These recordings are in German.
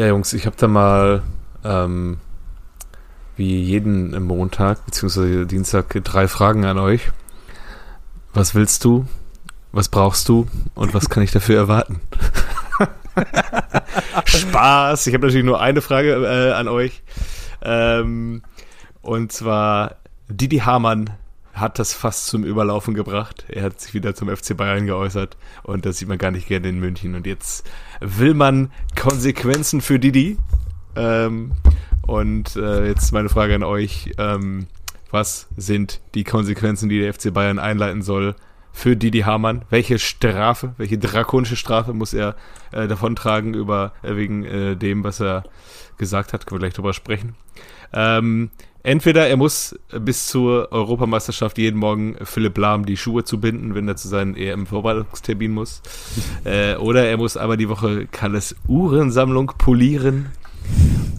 Ja, Jungs, ich habe da mal ähm, wie jeden Montag bzw. Dienstag drei Fragen an euch. Was willst du? Was brauchst du? Und was kann ich dafür erwarten? Spaß! Ich habe natürlich nur eine Frage äh, an euch. Ähm, und zwar Didi Hamann hat das fast zum Überlaufen gebracht. Er hat sich wieder zum FC Bayern geäußert und das sieht man gar nicht gerne in München. Und jetzt will man Konsequenzen für Didi. Ähm, und äh, jetzt meine Frage an euch. Ähm, was sind die Konsequenzen, die der FC Bayern einleiten soll für Didi Hamann? Welche Strafe, welche drakonische Strafe muss er äh, davontragen über, äh, wegen äh, dem, was er gesagt hat? Können wir gleich drüber sprechen. Ähm, entweder er muss bis zur Europameisterschaft jeden Morgen Philipp Lahm die Schuhe zubinden, wenn er zu seinem EM-Vorbereitungstermin muss. äh, oder er muss einmal die Woche Kalles Uhrensammlung polieren.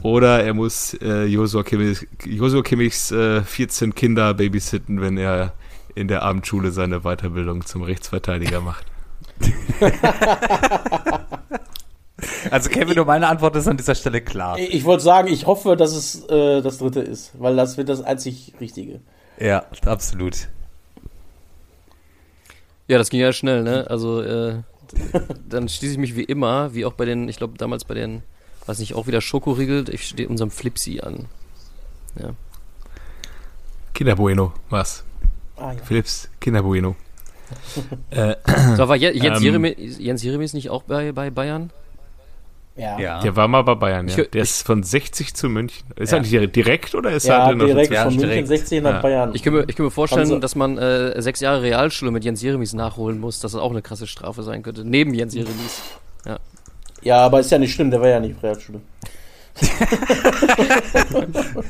Oder er muss äh, Josua, Kimmich, Josua Kimmichs äh, 14 Kinder babysitten, wenn er in der Abendschule seine Weiterbildung zum Rechtsverteidiger macht. Also Kevin, du, meine Antwort ist an dieser Stelle klar. Ich wollte sagen, ich hoffe, dass es äh, das dritte ist, weil das wird das einzig Richtige. Ja, absolut. Ja, das ging ja schnell, ne? Also äh, dann schließe ich mich wie immer, wie auch bei den, ich glaube damals bei den, weiß nicht, auch wieder Schokoriegel, ich stehe unserem Flipsy an. Ja. Kinderbueno, was? Ah, ja. Philips Kinderbueno. äh, So, war Je- Jens, Ähm. Jeremies, Jens Jeremies nicht auch bei, bei Bayern? Ja. Ja. der war mal bei Bayern, ja. Der ist von 60 zu München. Ist Ja. er nicht direkt oder ist Ja, er noch direkt Ja, von München direkt. 16 nach Ja. Bayern. Ich kann mir, ich kann mir vorstellen, sie- dass man äh, sechs Jahre Realschule mit Jens Jeremies nachholen muss, dass das auch eine krasse Strafe sein könnte. Neben Jens Jeremies. ja, aber ist ja nicht schlimm, der war ja nicht Realschule.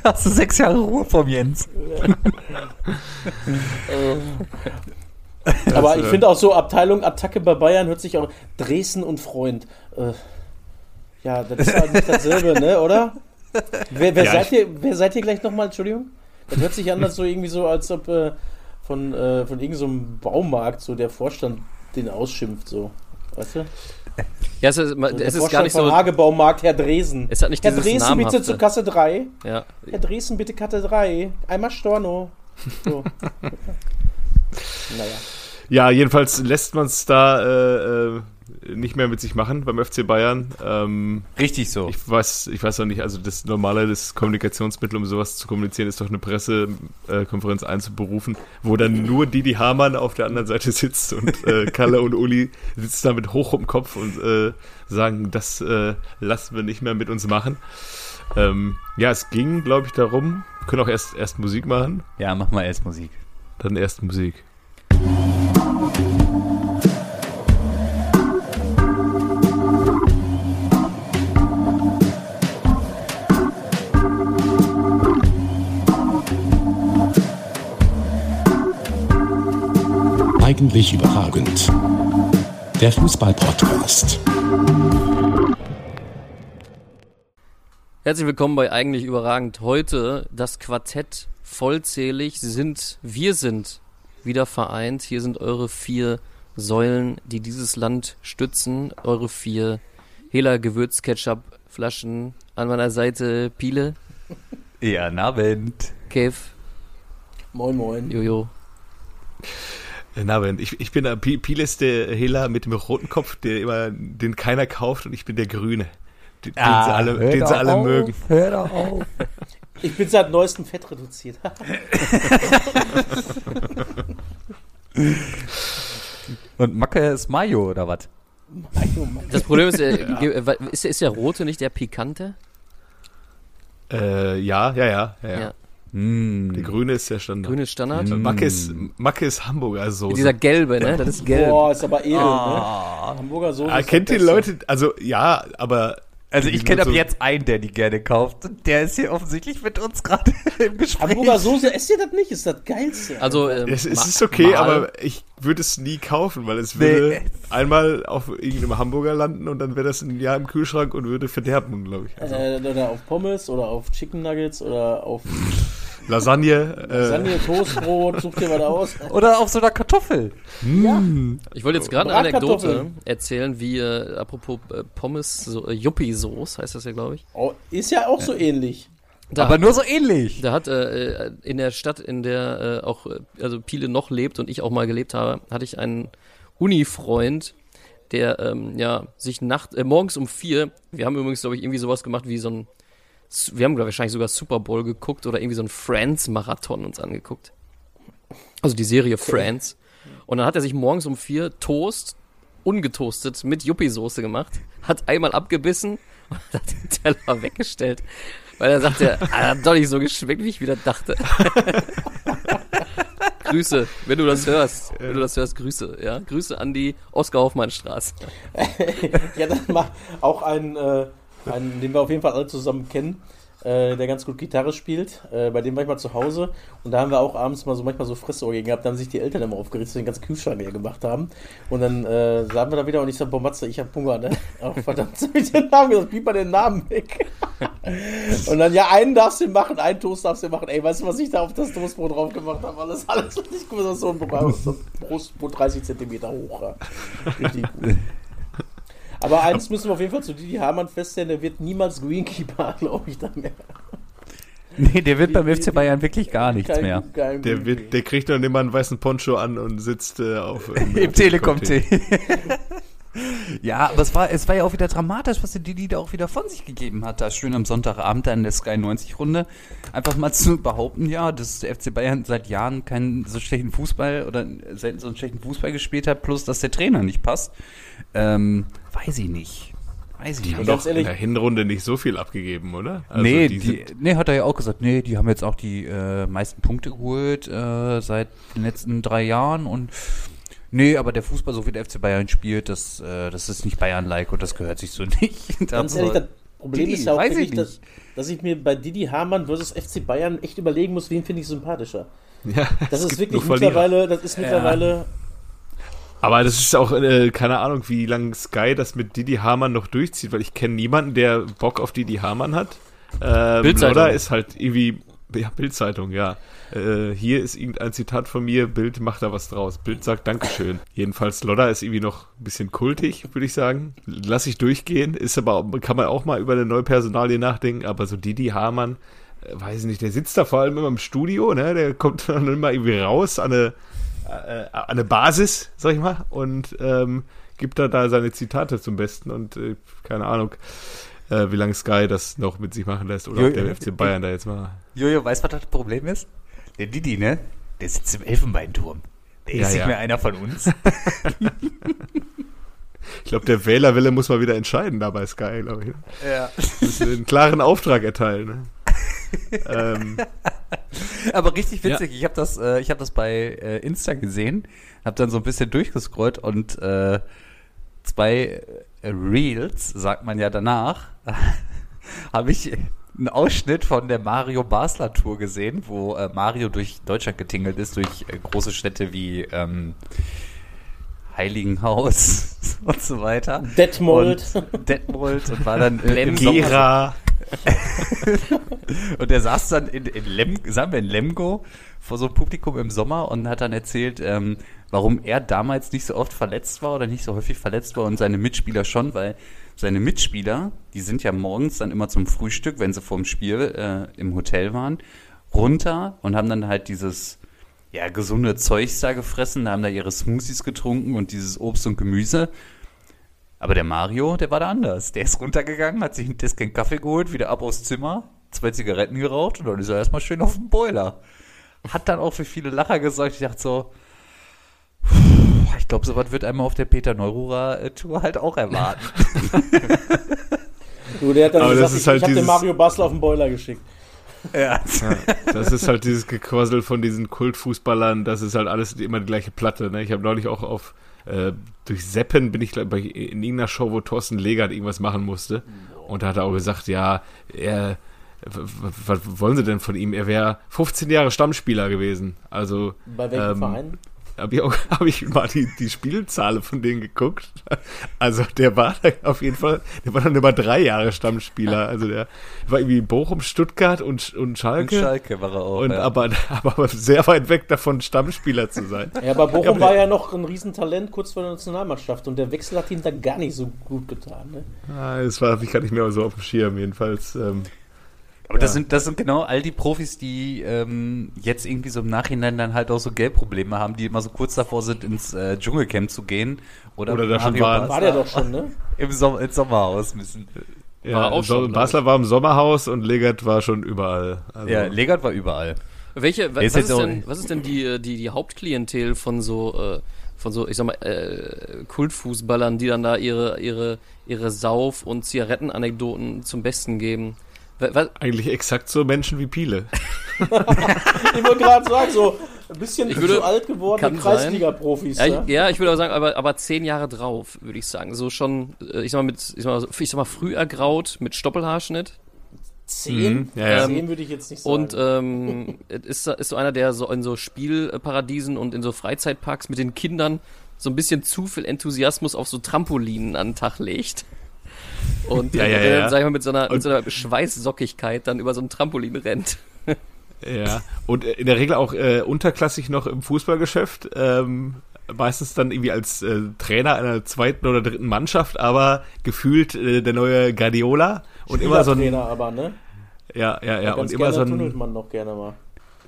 Hast du sechs Jahre Ruhe vom Jens? Aber äh, ich finde auch so Abteilung Attacke bei Bayern hört sich auch Dresden und Freund. Äh, ja, das ist halt nicht dasselbe, ne, oder? Wer, wer Ja, seid ihr? Wer seid ihr gleich nochmal? Entschuldigung. Das hört sich an, als so irgendwie so, als ob äh, von äh, von irgendeinem so einem Baumarkt so der Vorstand den ausschimpft, so, weißt du? Ja, es ist, So, es der ist Vorstand gar nicht vom so. Hagebaumarkt, Herr Dresen. Es hat nicht Herr Dresen, bitte namhafte. zur Kasse 3. Ja, Herr Dresen, bitte Kasse 3. Einmal Storno. So. naja. Ja, jedenfalls lässt man es da äh, äh, nicht mehr mit sich machen beim FC Bayern. Ähm, Richtig so. ich weiß, ich weiß auch nicht, also das normale das Kommunikationsmittel, um sowas zu kommunizieren, ist doch eine Pressekonferenz einzuberufen, wo dann nur Didi Hamann auf der anderen Seite sitzt und äh, Kalle und Uli sitzen damit hoch im Kopf und äh, sagen, das äh, lassen wir nicht mehr mit uns machen. Ähm, ja, es ging, glaube ich, darum, wir können auch erst, erst Musik machen, Ja, mach mal erst Musik. dann erst Musik. Eigentlich überragend. Der Fußball-Podcast. Herzlich willkommen bei Eigentlich Überragend. Heute das Quartett vollzählig. Sind, wir sind wieder vereint. Hier sind eure vier Säulen, die dieses Land stützen. Eure vier Hela Gewürzketchup-Flaschen. An meiner Seite Piele, Ja, Abend. Cave, Moin, moin. Jojo. Äh, Na, Ben, ich, ich bin der Pi- Piel ist der Hela mit dem roten Kopf, der immer, den keiner kauft und ich bin der Grüne. Den, den sie alle, den sie alle mögen. Hör doch auf. Ich bin seit neuestem Fett reduziert. Und Macke ist Mayo oder was? Das Problem ist, äh, wa- ist, ist der rote nicht der pikante? Äh, ja, ja, ja, ja. ja. Mm. Der Grüne ist der Standard. Grüne Standard. Mm. Macke ist, Macke ist Hamburger Soße. Dieser gelbe, ne? Das ist gelb. Boah, ist aber edel, Ah. ne? Hamburger Soße. ah, ist kennt die Beste. Leute, also ja, aber Also ich kenne ab so- jetzt einen, der die gerne kauft. Der ist hier offensichtlich mit uns gerade im Gespräch. Hamburger Soße, esst ihr das nicht? Ist das geilste. Also, ähm, es, es ist okay, mal- aber ich würde es nie kaufen, weil es Nee. würde einmal auf irgendeinem Hamburger landen und dann wäre das ein Jahr im Kühlschrank und würde verderben, glaube ich. Also, äh, oder auf Pommes oder auf Chicken Nuggets oder auf Lasagne. Äh, Lasagne, Toastbrot, such dir was aus. Oder auf so einer Kartoffel. Ich wollte jetzt gerade eine Anekdote erzählen, wie, äh, apropos äh, Pommes, so, äh, Yuppie-Sauce heißt das ja, glaube ich. Oh, ist ja auch so ähnlich. Da Aber hat, nur so ähnlich. da hat äh, äh, in der Stadt, in der äh, auch äh, also Piele noch lebt und ich auch mal gelebt habe, hatte ich einen Uni-Freund, der ähm, ja sich nacht, äh, morgens um vier, wir haben übrigens, glaube ich, irgendwie sowas gemacht wie so ein, wir haben wahrscheinlich sogar Super Bowl geguckt oder irgendwie so ein Friends-Marathon uns angeguckt. Also die Serie Friends. Und dann hat er sich morgens um vier Toast, ungetoastet, mit Yuppie-Soße gemacht, hat einmal abgebissen und hat den Teller weggestellt. Weil er sagte, ah, hat doch nicht so geschmeckt, wie ich wieder dachte. Grüße, wenn du das hörst. Wenn du das hörst, Grüße. Ja, Grüße an die Oskar-Hoffmann-Straße. Ja, dann mal auch einen, äh, einen, den wir auf jeden Fall alle zusammen kennen, äh, der ganz gut Gitarre spielt. Äh, bei dem war ich mal zu Hause und da haben wir auch abends mal so manchmal so Fressorgien gehabt. Da haben sich die Eltern immer sie den ganzen Kühlschrank leer gemacht haben. Und dann äh, sahen wir da wieder und ich sag, boah, Matze, ich hab Hunger, ne? Ach, verdammt, hab ich den Namen gesagt, piep mal den Namen weg. und dann, ja, einen darfst du machen, einen Toast darfst du machen. Ey, weißt du, was ich da auf das Toastbrot drauf gemacht habe? Alles, alles, was ich so ein Brustbrot 30 Zentimeter hoch. Ja. Richtig gut. Aber eins müssen wir auf jeden Fall zu Didi Hamann feststellen, der wird niemals Greenkeeper, glaube ich, dann mehr. Nee, der wird beim FC Bayern wirklich gar nichts Kein- mehr. kein der, wird, der kriegt dann immer einen weißen Poncho an und sitzt äh, auf Im Telekom-T. ja, aber es war, es war ja auch wieder dramatisch, was der Didi da auch wieder von sich gegeben hat. Da schön am Sonntagabend in der Sky 90 Runde. Einfach mal zu behaupten, ja, dass der FC Bayern seit Jahren keinen so schlechten Fußball oder selten so einen schlechten Fußball gespielt hat, plus dass der Trainer nicht passt. Ähm, weiß ich nicht. Weiß ich Die haben nicht. ganz doch in der Hinrunde nicht so viel abgegeben, oder? Also nee, die die, nee, hat er ja auch gesagt, nee, die haben jetzt auch die äh, meisten Punkte geholt äh, seit den letzten drei Jahren und nee, aber der Fußball, so wie der FC Bayern spielt, das, äh, das ist nicht Bayern-like und das gehört sich so nicht. Ganz ehrlich, das Problem Didi, ist ja auch wirklich, dass, dass ich mir bei Didi Hamann versus FC Bayern echt überlegen muss, wen finde ich sympathischer. ja, Das ist wirklich mittlerweile, das ist mittlerweile, Aber das ist auch, äh, keine Ahnung, wie lange Sky das mit Didi Hamann noch durchzieht, weil ich kenne niemanden, der Bock auf Didi Hamann hat. Ähm, Bildzeitung. Lodder ist halt irgendwie, ja, Bildzeitung, ja. Äh, hier ist irgendein Zitat von mir, Bild macht da was draus. Bild sagt Dankeschön. Jedenfalls, Lodder ist irgendwie noch ein bisschen kultig, würde ich sagen. Lass ich durchgehen, ist aber, kann man auch mal über eine neue Personalie nachdenken, aber so Didi Hamann, äh, weiß ich nicht, der sitzt da vor allem immer im Studio, ne, der kommt dann immer irgendwie raus an eine, äh, an eine Basis, sag ich mal, und ähm, gibt da, da seine Zitate zum Besten und äh, keine Ahnung, wie lange Sky das noch mit sich machen lässt oder ob der FC Bayern da jetzt mal. Jojo, weißt du, was das Problem ist? Der Didi, ne? Der sitzt im Elfenbeinturm. Der Ja, ist nicht ja. mehr einer von uns. Ich glaube, der Wählerwille muss mal wieder entscheiden da bei Sky, glaube ich. ne? ja. Müssen einen klaren Auftrag erteilen. Ne? ähm, Aber richtig witzig, ich habe das, äh, ich hab das bei äh, Insta gesehen, habe dann so ein bisschen durchgescrollt und äh, zwei äh, Reels, sagt man ja danach, habe ich einen Ausschnitt von der Mario Basler Tour gesehen, wo äh, Mario durch Deutschland getingelt ist, durch äh, große Städte wie ähm, Heiligenhaus und so weiter. Detmold. Und Detmold und war dann äh. Sommer- Gera. und der saß dann in, in Lem, sagen wir in Lemgo vor so einem Publikum im Sommer und hat dann erzählt, ähm, warum er damals nicht so oft verletzt war oder nicht so häufig verletzt war und seine Mitspieler schon, weil seine Mitspieler, die sind ja morgens dann immer zum Frühstück, wenn sie vorm Spiel äh, im Hotel waren, runter und haben dann halt dieses ja, gesunde Zeugs da gefressen, haben da ihre Smoothies getrunken und dieses Obst und Gemüse. Aber der Mario, der war da anders. Der ist runtergegangen, hat sich einen Disken Kaffee geholt, wieder ab aufs Zimmer, zwei Zigaretten geraucht und dann ist er erstmal schön auf dem Boiler. Hat dann auch für viele Lacher gesorgt. Ich dachte so, ich glaube, sowas wird einmal auf der Peter Neurura-Tour halt auch erwarten. Du, der hat dann Aber gesagt, ich, halt ich habe den Mario Basler auf den Boiler geschickt. ja. Das ist halt dieses Gequassel von diesen Kultfußballern, das ist halt alles immer die gleiche Platte. Ne? Ich habe neulich auch auf äh, durch Seppen bin ich glaub, bei, in irgendeiner Show, wo Thorsten Legert irgendwas machen musste. Und da hat er auch gesagt, ja, er, was wollen sie denn von ihm? Er wäre 15 Jahre Stammspieler gewesen. Also Bei welchem Ähm, Verein? Habe ich auch habe ich mal die die Spielzahlen von denen geguckt. Also der war da auf jeden Fall, der war dann über drei Jahre Stammspieler. Also der war irgendwie Bochum, Stuttgart und und Schalke. Und Schalke war er auch. Und ja. aber, aber sehr weit weg davon, Stammspieler zu sein. Ja, aber Bochum war ja noch ein Riesentalent kurz vor der Nationalmannschaft und der Wechsel hat ihm da gar nicht so gut getan. Ne? Ah, Das war, hab ich gar nicht mehr so auf dem Schirm, jedenfalls. Ähm, Aber das Ja. sind, das sind genau all die Profis, die ähm, jetzt irgendwie so im Nachhinein dann halt auch so Geldprobleme haben, die immer so kurz davor sind, ins äh, Dschungelcamp zu gehen. Oder, Oder da schon waren. War der doch schon, ne? Im, Som ins Sommerhaus müssen. ja, auch so, schon, Basler war im Sommerhaus und Legert war schon überall. Also, Ja, Legert war überall. Welche, Ist was, ist auch- denn, was ist denn die, äh, die, die Hauptklientel von so, äh, von so, ich sag mal, äh, Kultfußballern, die dann da ihre, ihre, ihre Sauf- und Zigarettenanekdoten zum Besten geben? Wa- wa- Eigentlich exakt so Menschen wie Piele. Ich wollte gerade sagen, so ein bisschen Ich würde- zu alt sein. Kreisliga-Profis. Ja, Ja, ich, ja, ich würde aber sagen, aber, aber zehn Jahre drauf, würde ich sagen. So schon, äh, ich sag mal, mit, ich sag mal, ich sag mal früh ergraut, mit Stoppelhaarschnitt. Zehn? Mhm, ja, ja. Zehn würde ich jetzt nicht sagen. Und ähm, ist, ist so einer, der so in so Spielparadiesen und in so Freizeitparks mit den Kindern so ein bisschen zu viel Enthusiasmus auf so Trampolinen an den Tag legt. Und Ja, ja, der, ja. sag ich mal, mit so, einer, mit Und- so einer Schweißsockigkeit dann über so ein Trampolin rennt. Ja. Und äh, in der Regel auch äh, unterklassig noch im Fußballgeschäft. Ähm, meistens dann irgendwie als äh, Trainer einer zweiten oder dritten Mannschaft, aber gefühlt äh, der neue Guardiola und immer so ein Trainer aber, ne? ja ja ja und immer gerne so tunnelt ein man noch gerne mal.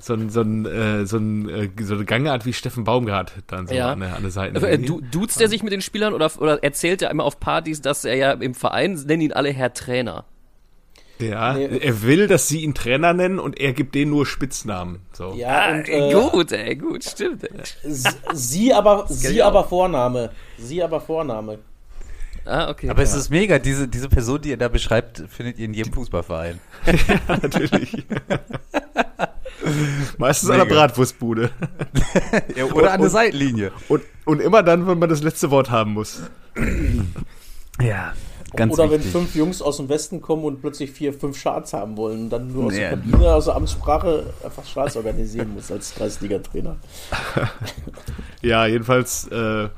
So ein so ein äh, so ein äh, so eine Gangart wie Steffen Baumgart dann so Ja. an, der, an der Seite. Äh, du, duzt er sich mit den Spielern oder, oder erzählt er immer auf Partys, dass er ja im Verein, nennen ihn alle Herr Trainer. Ja, Nee. er will, dass sie ihn Trainer nennen und er gibt denen nur Spitznamen. So. Ja, und Ey, äh, gut, ey, gut, stimmt. Ey. sie aber, sie aber Vorname. Sie aber Vorname. Ah, okay. Aber es ist mega, diese, diese Person, die ihr da beschreibt, findet ihr in jedem Fußballverein. Ja, natürlich. Meistens an der Mega. Bratwurstbude. Ja, oder an der und- Seitenlinie. Und, und immer dann, wenn man das letzte Wort haben muss. Ja, ganz Oder wichtig. wenn fünf Jungs aus dem Westen kommen und plötzlich vier, fünf Charts haben wollen und dann nur aus Nee. der Kabine, aus der Amtssprache einfach Charts organisieren muss als Kreisliga-Trainer. Ja, jedenfalls äh,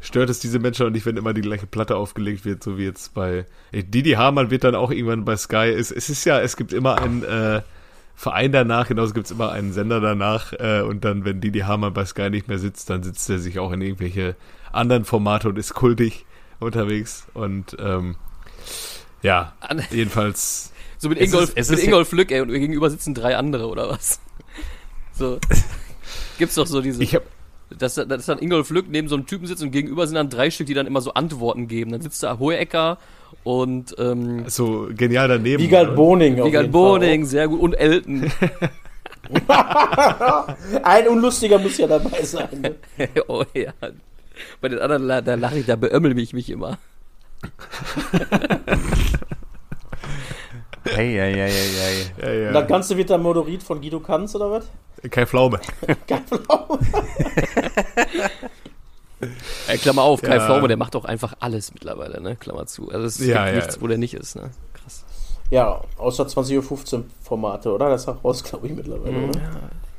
stört es diese Menschen auch nicht, wenn immer die gleiche Platte aufgelegt wird, so wie jetzt bei Didi Hamann wird dann auch irgendwann bei Sky. Es, es ist ja, es gibt immer einen äh, Verein danach, genauso gibt es immer einen Sender danach äh, und dann, wenn Didi Hamann bei Sky nicht mehr sitzt, dann sitzt er sich auch in irgendwelche anderen Formate und ist kultig unterwegs und ähm, ja, jedenfalls So mit Es Ingolf, ist- es mit Ingolf Lück, ey, und gegenüber sitzen drei andere, oder was? So. Gibt's doch so diese. ich habe dass, dass dann Ingolf Lück neben so einem Typen sitzt und gegenüber sind dann drei Stück, die dann immer so Antworten geben. Dann sitzt da Hohecker und ähm, so genial daneben. Wiegald Boning. auf Wiegald Boning, sehr gut, und Elton. Ein Unlustiger muss ja dabei sein. Ne? oh ja. Bei den anderen, la- da lache ich, da beömmel ich mich immer. Hey, hey, hey, hey, hey. Ja, ja. Und das Ganze wird dann moderiert von Guido Kanz oder was? Kein Pflaume. Kein Blau. Äh, Klammer auf, Kai Ja. Pflaume, der macht auch einfach alles mittlerweile, ne? Klammer zu. Also es gibt Ja, ja. nichts, wo der nicht ist, ne? Krass. Ja, außer 20.15 Uhr Formate, oder? Das ist auch raus, glaube ich, mittlerweile, Mhm. oder?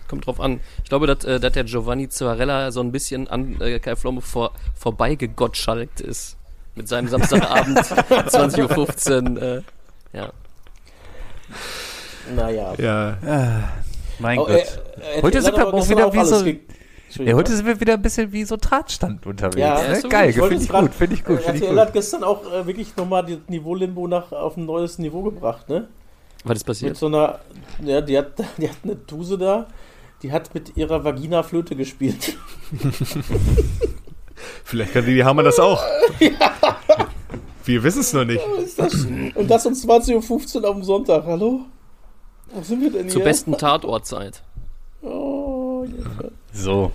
Kommt drauf an. Ich glaube, dass, äh, dass der Giovanni Zarella so ein bisschen an äh, Kai Pflaume vor, vorbeigegottschalkt ist. Mit seinem Samstagabend 20.15 Uhr. Äh, ja. Naja. Ja, Mein Oh, Gott. äh, äh, Heute er sind wir aber auch wieder wie so- ja, heute sind wir wieder ein bisschen wie so Drahtstand unterwegs. Ja, ne? Geil, finde ich grad- gut, finde ich gut, äh, RTL gut. hat gestern auch äh, wirklich nochmal das Niveau Limbo nach, auf ein neues Niveau gebracht, ne? Was ist Mit passiert? so einer, ja, die hat, die hat eine Tuse da, die hat mit ihrer Vagina Flöte gespielt. vielleicht kann die Hammer das auch. Wir wissen es noch nicht. Das? Und das um 20.15 Uhr auf dem Sonntag, hallo? Wo sind wir denn Zur hier? besten Tatortzeit. Oh, Hilfe. So.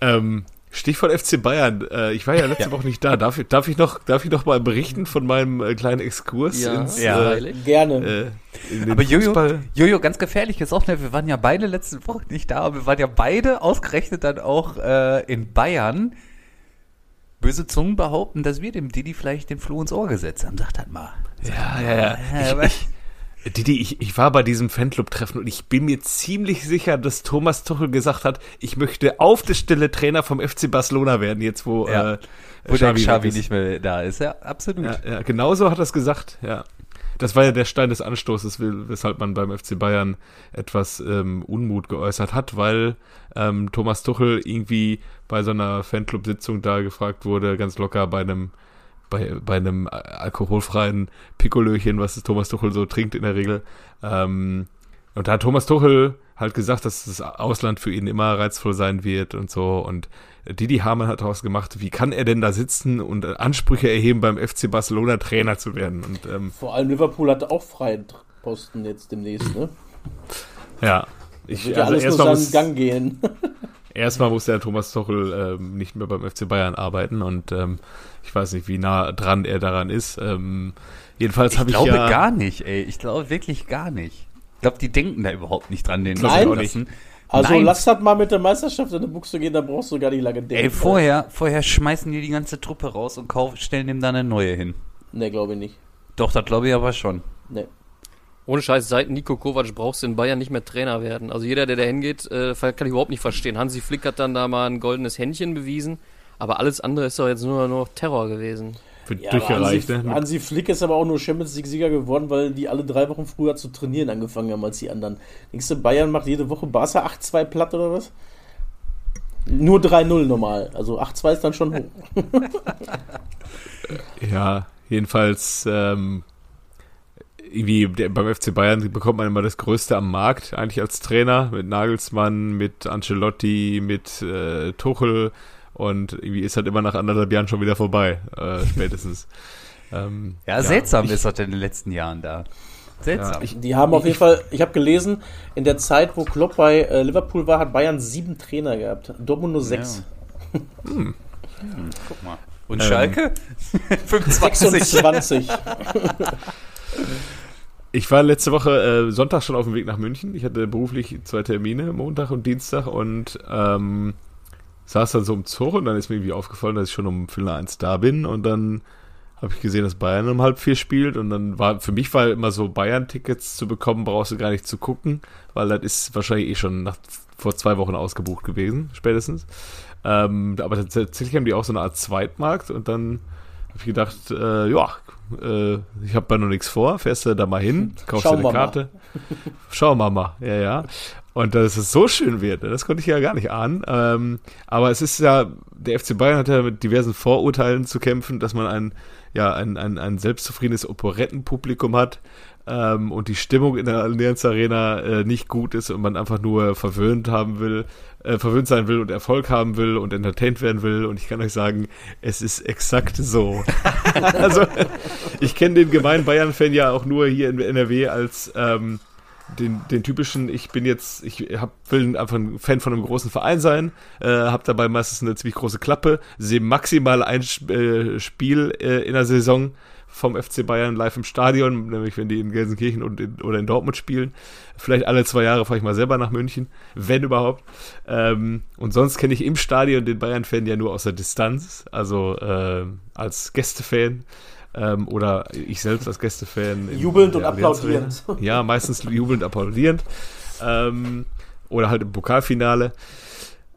Ähm, Stichwort FC Bayern. Äh, ich war ja letzte Woche nicht da. Darf, ich- darf, ich noch, darf ich noch mal berichten von meinem äh, kleinen Exkurs Ja, ins Ja. Äh. Gerne. äh, Aber Jojo? Jojo, ganz gefährlich ist auch, ne, wir waren ja beide letzte Woche nicht da, aber wir waren ja beide ausgerechnet dann auch äh, in Bayern. Böse Zungen behaupten, dass wir dem Didi vielleicht den Floh ins Ohr gesetzt haben. Sagt das mal. Ja, ja, ja. Ja, aber- Ich, Didi, ich, ich war bei diesem Fanclub-Treffen und ich bin mir ziemlich sicher, dass Thomas Tuchel gesagt hat, ich möchte auf der Stelle Trainer vom FC Barcelona werden, jetzt wo, Ja. äh, Wo Xavi Xavi nicht mehr da ist. Ja, absolut. Ja, ja, genau so hat er es gesagt, ja. Das war ja der Stein des Anstoßes, we- weshalb man beim FC Bayern etwas ähm, Unmut geäußert hat, weil ähm, Thomas Tuchel irgendwie bei so einer Fanclub-Sitzung da gefragt wurde, ganz locker bei einem bei, bei einem alkoholfreien Pikolöchen, was Thomas Tuchel so trinkt in der Regel. Ähm, und da hat Thomas Tuchel halt gesagt, dass das Ausland für ihn immer reizvoll sein wird und so. Und Didi Hamann hat daraus gemacht, wie kann er denn da sitzen und Ansprüche erheben, beim FC Barcelona Trainer zu werden? Und ähm, Vor allem Liverpool hat auch freien Posten jetzt demnächst, ne? ja, ich, Wird ja also alles nur erstmal seinen muss, Gang gehen. erstmal muss der Thomas Tuchel ähm, nicht mehr beim FC Bayern arbeiten und ähm, ich weiß nicht, wie nah dran er daran ist. Ähm, jedenfalls Ich habe ich glaube ja gar nicht, ey. Ich glaube wirklich gar nicht. Ich glaube, die denken da überhaupt nicht dran, den ich zu auch nicht. Also Nein. lass das mal mit der Meisterschaft in die Buchse gehen, da brauchst du gar nicht lange denken. Ey, vorher, vorher schmeißen die die ganze Truppe raus und kaufen, stellen dem dann eine neue hin. Ne, glaube ich nicht. Doch, das glaube ich aber schon. Ne. Ohne Scheiß, seit Nico Kovac brauchst du in Bayern nicht mehr Trainer werden. Also jeder, der da hingeht, äh, kann ich überhaupt nicht verstehen. Hansi Flick hat dann da mal ein goldenes Händchen bewiesen, aber alles andere ist doch jetzt nur noch Terror gewesen. wird Ja. Hansi, Ne? Hansi Flick ist aber auch nur Champions League-Sieger geworden, weil die alle drei Wochen früher zu trainieren angefangen haben als die anderen. Denkst du, Bayern macht jede Woche Barca 8-2 platt oder was? Nur 3-0 normal. Also 8-2 ist dann schon hoch. Ja, jedenfalls ähm, irgendwie der, beim FC Bayern bekommt man immer das Größte am Markt, eigentlich als Trainer, mit Nagelsmann, mit Ancelotti, mit äh, Tuchel und irgendwie ist halt immer nach anderthalb Jahren schon wieder vorbei, äh, spätestens. ähm, Ja, seltsam ich, ist das in den letzten Jahren da. Seltsam. Ja, Die haben auf jeden Fall, ich habe gelesen, in der Zeit, wo Klopp bei äh, Liverpool war, hat Bayern sieben Trainer gehabt. Dortmund nur sechs. Guck mal. Und Ähm, Schalke? 25. 26. Ich war letzte Woche äh, Sonntag schon auf dem Weg nach München. Ich hatte beruflich zwei Termine, Montag und Dienstag, und ähm, saß dann so im Zug und dann ist mir irgendwie aufgefallen, dass ich schon um Viertel eins da bin und dann habe ich gesehen, dass Bayern um halb vier spielt und dann war für mich war immer so Bayern-Tickets zu bekommen, brauchst du gar nicht zu gucken, weil das ist wahrscheinlich eh schon nach, vor zwei Wochen ausgebucht gewesen, spätestens. Ähm, aber tatsächlich haben die auch so eine Art Zweitmarkt und dann habe ich gedacht, äh, ja, äh, ich habe da noch nichts vor, fährst du da mal hin, kaufst dir Schauen eine mal. Karte. Schauen wir mal, ja, ja. Und dass es so schön wird, ne, das konnte ich ja gar nicht ahnen. Ähm, aber es ist ja, der FC Bayern hat ja mit diversen Vorurteilen zu kämpfen, dass man ein, ja, ein, ein, ein selbstzufriedenes Operettenpublikum hat ähm, und die Stimmung in der Allianz Arena äh, nicht gut ist und man einfach nur verwöhnt haben will, äh, verwöhnt sein will und Erfolg haben will und entertained werden will. Und ich kann euch sagen, es ist exakt so. also, ich kenne den gemeinen Bayern-Fan ja auch nur hier in NRW als ähm, den, den typischen, ich bin jetzt, ich hab, will einfach ein Fan von einem großen Verein sein, äh, habe dabei meistens eine ziemlich große Klappe, sehe maximal ein Sp- äh, Spiel äh, in der Saison vom FC Bayern live im Stadion, nämlich wenn die in Gelsenkirchen und in, oder in Dortmund spielen. Vielleicht alle zwei Jahre fahre ich mal selber nach München, wenn überhaupt. Ähm, und sonst kenne ich im Stadion den Bayern-Fan ja nur aus der Distanz, also äh, als Gästefan ähm, oder ich selbst als Gästefan. Jubelnd und Allianz applaudierend. Arena. Ja, meistens jubelnd, applaudierend. Ähm, oder halt im Pokalfinale.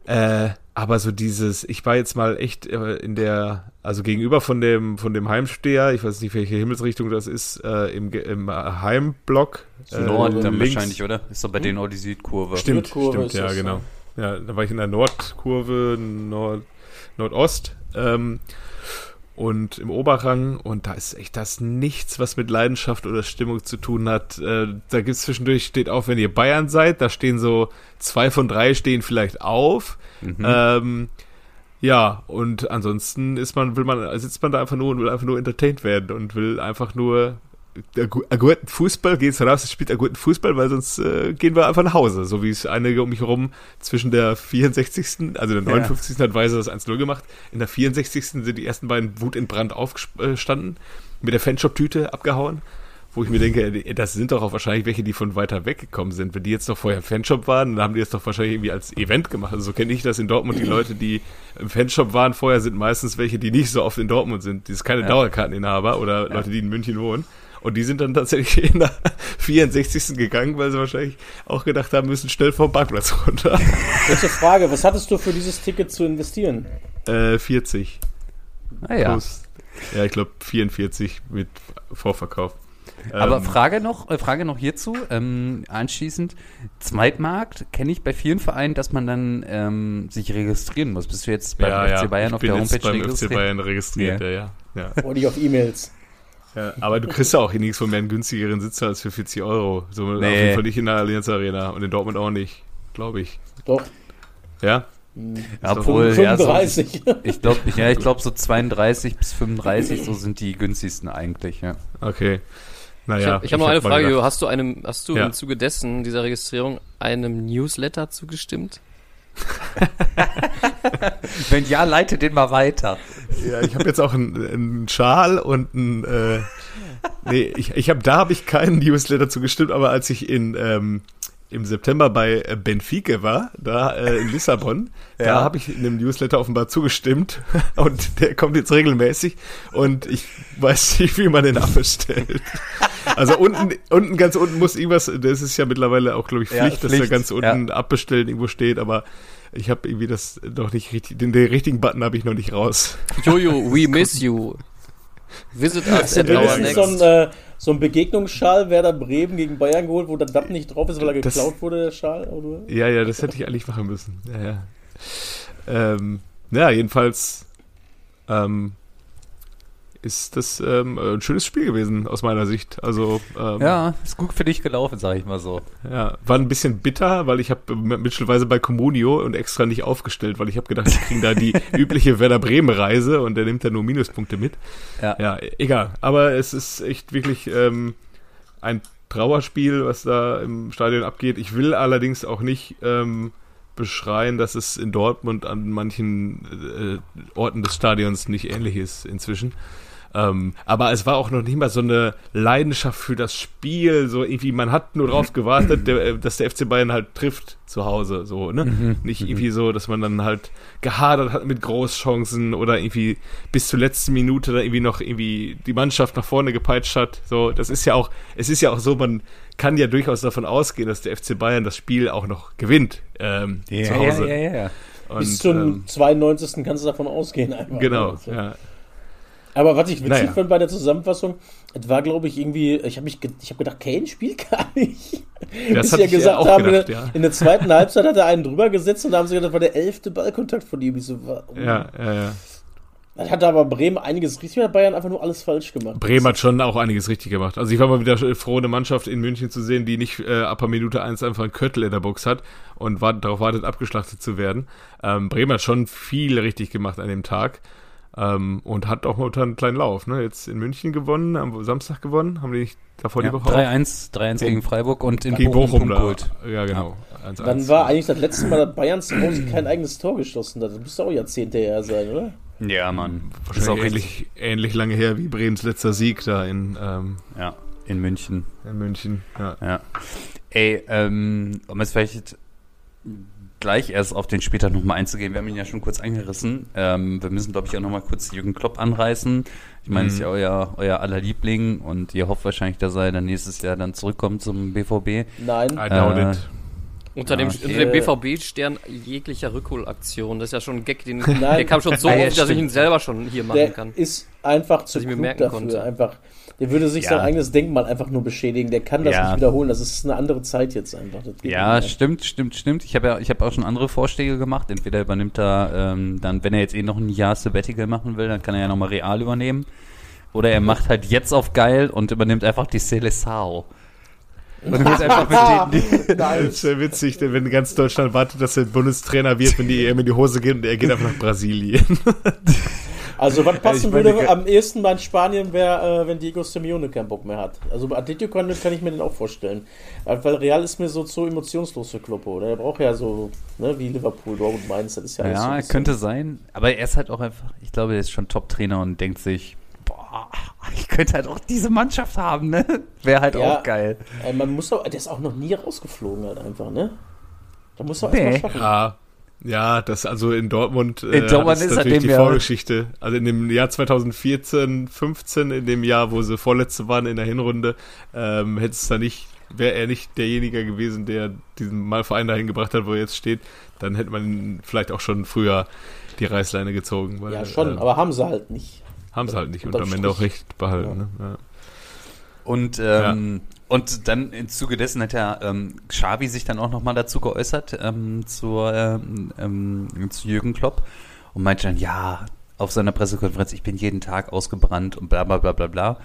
Äh, aber so dieses, ich war jetzt mal echt äh, in der, also gegenüber von dem, von dem Heimsteher, ich weiß nicht, welche Himmelsrichtung das ist, äh, im, im Heimblock. äh, Nord dann links. wahrscheinlich, oder? Ist doch bei denen auch die Südkurve. Stimmt, Südkurve stimmt, ja, genau. Ja, da war ich in der Nordkurve, Nord, Nordost. Ähm, und im Oberrang und da ist echt das nichts, was mit Leidenschaft oder Stimmung zu tun hat. Äh, da gibt's zwischendurch, steht auf, wenn ihr Bayern seid, da stehen so zwei von drei stehen vielleicht auf. Ähm, ja, und ansonsten ist man, will man, sitzt man da einfach nur und will einfach nur entertained werden und will einfach nur äh, guten Fußball, geht's raus, es spielt einen guten Fußball, weil sonst äh, gehen wir einfach nach Hause. So wie es einige um mich herum zwischen der 64. also der 59. hat Weise das 1-0 gemacht. In der 64. sind die ersten beiden Wut in Brand aufgestanden, mit der Fanshop-Tüte abgehauen. Wo ich mir denke, äh, das sind doch auch wahrscheinlich welche, die von weiter weg gekommen sind. Wenn die jetzt noch vorher im Fanshop waren, dann haben die das doch wahrscheinlich irgendwie als Event gemacht. Also so kenne ich das in Dortmund. Die Leute, die im Fanshop waren vorher, sind meistens welche, die nicht so oft in Dortmund sind. Die sind keine Dauerkarteninhaber oder Leute, die in München wohnen. Und die sind dann tatsächlich in der 64. gegangen, weil sie wahrscheinlich auch gedacht haben, müssen schnell vom Parkplatz runter. Letzte Frage, was hattest du für dieses Ticket zu investieren? Äh, 40 Naja. plus, ja, ich glaube 44 mit Vorverkauf. Aber Ähm, Frage noch, äh, Frage noch hierzu, ähm, anschließend, Zweitmarkt kenne ich bei vielen Vereinen, dass man dann ähm, sich registrieren muss. Bist du jetzt beim ja, FC ja, Bayern ich auf bin der jetzt Homepage beim FC registriert? Bayern registriert, Ja. ja, ja. ja. Oder nicht auf E-Mails? Ja. Aber du kriegst ja auch hier nichts von mehr einen günstigeren Sitzer als für 40 Euro. So auf Nee. jeden Fall nicht in der Allianz Arena und in Dortmund auch nicht, glaube ich. Doch, Ja? Obwohl, ja, so, 35. ich glaube, ja, ich glaube so 32 bis 35, so sind die günstigsten eigentlich, ja. Okay. Ich Naja. habe hab noch eine hab mal Frage. Hast du einem, hast du Ja. im Zuge dessen, dieser Registrierung, einem Newsletter zugestimmt? Wenn ja, leite den mal weiter. Ja, ich habe jetzt auch einen, einen Schal und ein. Äh, nee, ich, ich habe da habe ich keinen Newsletter zugestimmt, aber als ich in ähm, im September bei äh, Benfica war, da äh, in Lissabon, da Ja. habe ich in einem Newsletter offenbar zugestimmt und der kommt jetzt regelmäßig und ich weiß nicht, wie man den abbestellt. Also unten, unten ganz unten muss irgendwas, das ist ja mittlerweile auch, glaube ich, Ja, Pflicht, dass da Pflicht, ganz unten abbestellen irgendwo steht, aber ich habe irgendwie das noch nicht richtig, den, den richtigen Button habe ich noch nicht raus. Jojo, we miss you. Visit us at our wenigstens so ein, next. äh, so ein Begegnungsschal Werder Bremen gegen Bayern geholt, wo der Dapp nicht drauf ist, weil er Das- geklaut wurde, der Schal? Oder? Ja, ja, das hätte ich eigentlich machen müssen. Ja, ja. Ähm, ja, jedenfalls ähm, ist das ähm, ein schönes Spiel gewesen aus meiner Sicht. Also ähm, Ja, ist gut für dich gelaufen, sag ich mal so. ja, war ein bisschen bitter, weil ich habe mittelweise bei Comunio und extra nicht aufgestellt, weil ich habe gedacht, ich kriege da die übliche Werder Bremen Reise und der nimmt da nur Minuspunkte mit. Ja. Ja, egal. Aber es ist echt wirklich ähm, ein Trauerspiel, was da im Stadion abgeht. Ich will allerdings auch nicht ähm, beschreien, dass es in Dortmund an manchen äh, Orten des Stadions nicht ähnlich ist inzwischen. Ähm, aber es war auch noch nicht mal so eine Leidenschaft für das Spiel. So irgendwie, man hat nur drauf gewartet, der, äh, dass der FC Bayern halt trifft zu Hause. So, ne? Nicht irgendwie so, dass man dann halt gehadert hat mit Großchancen oder irgendwie bis zur letzten Minute da irgendwie noch irgendwie die Mannschaft nach vorne gepeitscht hat. So, das ist ja auch, es ist ja auch so, man kann ja durchaus davon ausgehen, dass der FC Bayern das Spiel auch noch gewinnt ähm, zu Hause. ja, ja, ja. Und, Bis zum ähm, 92. kannst du davon ausgehen. Einfach. genau, Also. ja. Aber was ich witzig Naja. fand bei der Zusammenfassung, es war, glaube ich, irgendwie, ich habe mich, ge- ich habe gedacht, Kane spielt gar nicht. Das Bis ich ja gesagt haben, gedacht, in, ja. der, in der zweiten Halbzeit hat er einen drüber gesetzt und da haben sie gesagt, das war der elfte Ballkontakt von ihm. Ich so, wa- Ja, ja, ja. Dann hat aber Bremen einiges richtig, hat Bayern einfach nur alles falsch gemacht. Bremen hat schon auch einiges richtig gemacht. Also ich war mal wieder froh, eine Mannschaft in München zu sehen, die nicht äh, ab Minute 1 einfach einen Köttel in der Box hat und wart, darauf wartet, abgeschlachtet zu werden. Ähm, Bremen hat schon viel richtig gemacht an dem Tag ähm, und hat auch momentan einen kleinen Lauf. Ne? Jetzt in München gewonnen, am Samstag gewonnen, haben die nicht davor ja die Woche auch 3-1 3-1 gegen Freiburg und in gegen Bochum, Bochum geholt. Ja, genau. 1-1. Dann war eigentlich das letzte Mal, dass Bayern zu Hause kein eigenes Tor geschossen hat. Das müsste auch Jahrzehnte her sein, oder? Ja, Mann. Ist auch wahrscheinlich ähnlich, ähnlich lange her wie Bremens letzter Sieg da in, ähm, Ja, in München. in München. Ja. Ja. Ey, ähm, um jetzt vielleicht gleich erst auf den später nochmal einzugehen, wir haben ihn ja schon kurz angerissen. Ähm, wir müssen, glaube ich, auch nochmal kurz Jürgen Klopp anreißen. Ich meine, Mhm. ist ja euer, euer aller Liebling und ihr hofft wahrscheinlich, dass er dann nächstes Jahr dann zurückkommt zum BVB. Nein. I doubt Äh, it. Unter dem, okay. unter dem BVB-Stern jeglicher Rückholaktion. Das ist ja schon ein Gag, den, Nein. der kam schon so Ah, ja, oft, dass ich ihn selber schon hier machen der kann. ist einfach zu ich mir merken dafür. konnte. Einfach, der würde sich Ja. sein eigenes Denkmal einfach nur beschädigen. Der kann das Ja. nicht wiederholen. Das ist eine andere Zeit jetzt einfach. Ja, stimmt, stimmt, stimmt. Ich habe ja, ich habe auch schon andere Vorschläge gemacht. Entweder übernimmt er ähm, dann, wenn er jetzt eh noch ein Jahr Sabbatical machen will, dann kann er ja nochmal Real übernehmen. Oder er macht halt jetzt auf geil und übernimmt einfach die Seleção. Und holt einfach mit denen die, Das ist ja witzig, denn wenn ganz Deutschland wartet, dass er Bundestrainer wird, wenn die EM in die Hose geht und er geht einfach nach Brasilien. Also was passen ich meine, würde am ehesten bei Spanien wäre, äh, wenn Diego Simeone keinen Bock mehr hat. Also bei Atletico kann, kann ich mir den auch vorstellen. Weil weil Real ist mir so zu emotionslos für Kloppo. Oder? Er braucht ja so, ne, wie Liverpool, Dortmund, Mainz, das ist ja alles so Ja, bisschen- könnte sein. Aber er ist halt auch einfach, ich glaube, er ist schon Top-Trainer und denkt sich, boah, ich könnte halt auch diese Mannschaft haben, ne? Wäre halt Ja. auch geil. Äh, man muss auch, der ist auch noch nie rausgeflogen halt einfach, ne? Da muss er Nee. erstmal schaffen. Ja, Ja, das also in Dortmund, In Dortmund das ist natürlich dem die ja- Vorgeschichte. Also in dem Jahr 2014, 15, in dem Jahr, wo sie Vorletzte waren in der Hinrunde, ähm, hätte es da nicht, wäre er nicht derjenige gewesen, der diesen Malverein dahin gebracht hat, wo er jetzt steht, dann hätte man vielleicht auch schon früher die Reißleine gezogen. Weil, Ja, schon, äh, aber haben sie halt nicht. haben sie halt nicht und am Ende auch recht behalten. Ne? Ja. Und, ähm, und dann im Zuge dessen hat ja ähm, Xavi sich dann auch nochmal dazu geäußert, ähm, zur, ähm, ähm, zu Jürgen Klopp und meinte dann, ja, auf seiner Pressekonferenz, ich bin jeden Tag ausgebrannt und bla bla bla bla bla.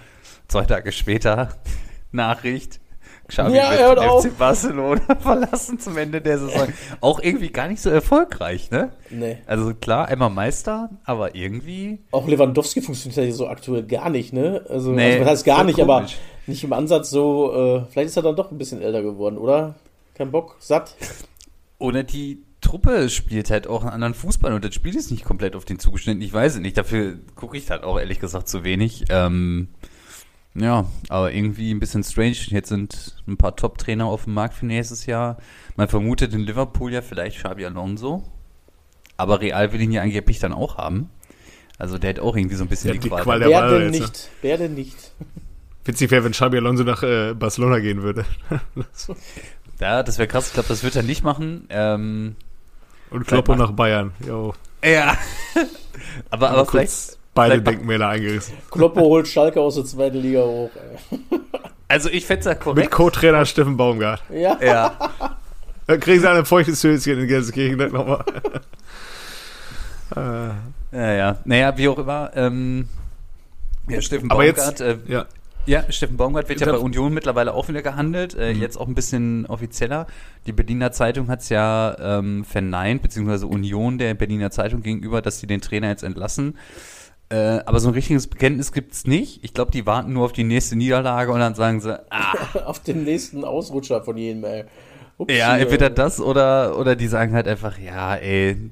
Zwei Tage später, Nachricht, Xavi Ja, wird den auf. FC Barcelona verlassen zum Ende der Saison. Auch irgendwie gar nicht so erfolgreich, ne? Nee. Also klar, einmal Meister, aber irgendwie Auch Lewandowski funktioniert ja so aktuell gar nicht, ne? Also, Nee, also das heißt gar nicht, aber komisch. nicht im Ansatz so, äh, vielleicht ist er dann doch ein bisschen älter geworden, oder? Kein Bock, satt. Oder die Truppe spielt halt auch einen anderen Fußball und das Spiel ist nicht komplett auf den zugeschnitten. Ich weiß es nicht. Dafür gucke ich halt auch ehrlich gesagt zu wenig. Ähm, ja, aber irgendwie ein bisschen strange. Jetzt sind ein paar Top-Trainer auf dem Markt für nächstes Jahr. Man vermutet in Liverpool ja vielleicht Xabi Alonso. Aber Real will ihn ja angeblich dann auch haben. Also der hat auch irgendwie so ein bisschen Ja, die, die Qual. Qual der Wer Wahl denn jetzt, ne? nicht? Wer denn nicht? Witzig wäre, wenn Xabi Alonso nach äh, Barcelona gehen würde. Ja, das wäre krass. Ich glaube, das wird er nicht machen. Ähm, Und Kloppo nach Bayern. Jo. ja. aber aber vielleicht, kurz beide Denkmäler eingerissen. Kloppo holt Schalke aus der zweiten Liga hoch. Ey. also ich fände es ja Mit korrekt. Co-Trainer Steffen Baumgart. Ja, Ja. Dann kriegen sie ein feuchtes Höschen in Gelsenkirchen dann nochmal. äh, Ja, ja. Naja, wie auch immer. Ähm, ja, Steffen Aber Baumgart, jetzt- äh, ja. ja, Steffen Baumgart wird ja bei Union mittlerweile auch wieder gehandelt, äh, Mhm. jetzt auch ein bisschen offizieller. Die Berliner Zeitung hat es ja ähm, verneint, beziehungsweise Union der Berliner Zeitung gegenüber, dass sie den Trainer jetzt entlassen. Äh, aber so ein richtiges Bekenntnis gibt's nicht. Ich glaube, die warten nur auf die nächste Niederlage und dann sagen sie, ah, auf den nächsten Ausrutscher von jedem, ey. Upsi, ja, entweder das oder, oder die sagen halt einfach, ja, ey,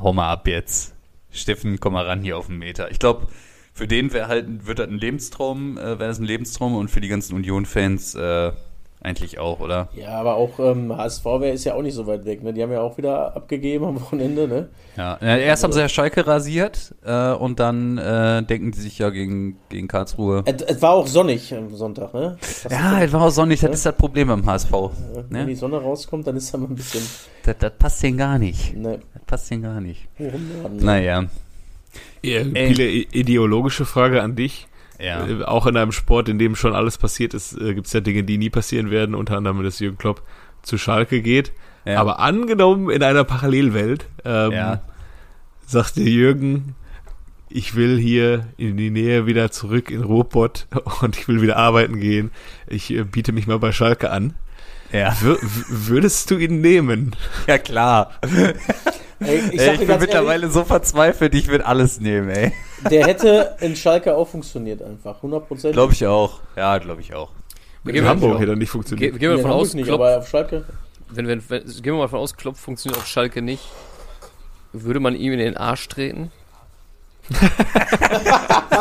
hau mal ab jetzt. Steffen, komm mal ran hier auf den Meter. Ich glaube, für den wäre halt, wird das ein Lebenstraum, äh, wäre das ein Lebenstraum und für die ganzen Union-Fans äh, eigentlich auch, oder? Ja, aber auch ähm, HSV wär, ist ja auch nicht so weit weg, ne? Die haben ja auch wieder abgegeben am Wochenende, ne? Ja, äh, erst haben sie ja Schalke rasiert äh, und dann äh, denken die sich ja gegen, gegen Karlsruhe. Es, es war auch sonnig am Sonntag, ne? Das Ja, es war auch sonnig, das ist das Problem beim HSV. Wenn die Ne? Sonne rauskommt, dann ist da mal ein bisschen Das, das passt denen gar nicht. ne, Das passt denen gar nicht. Norden. Naja, Ja, Viele i- ideologische Frage an dich. Ja. Äh, Auch in einem Sport, in dem schon alles passiert ist, äh, gibt es ja Dinge, die nie passieren werden, unter anderem, dass Jürgen Klopp zu Schalke geht. Ja. Aber angenommen in einer Parallelwelt, ähm, Ja. sagte Jürgen, ich will hier in die Nähe wieder zurück in Ruhrpott und ich will wieder arbeiten gehen. Ich äh, biete mich mal bei Schalke an. Ja. W- würdest du ihn nehmen? ja, klar. Ey, ich ey, ich bin mittlerweile so verzweifelt, ich würde alles nehmen, ey. der hätte in Schalke auch funktioniert einfach, 100%. Glaube ich auch. Ja, glaube ich auch. In gehen, Hamburg hätte er nicht ge funktioniert. gehen wir davon in aus, nicht, Klopp, aber auf Schalke. wenn, wenn, wenn, gehen wir mal davon aus, Klopp funktioniert auf Schalke nicht. Würde man ihm in den Arsch treten?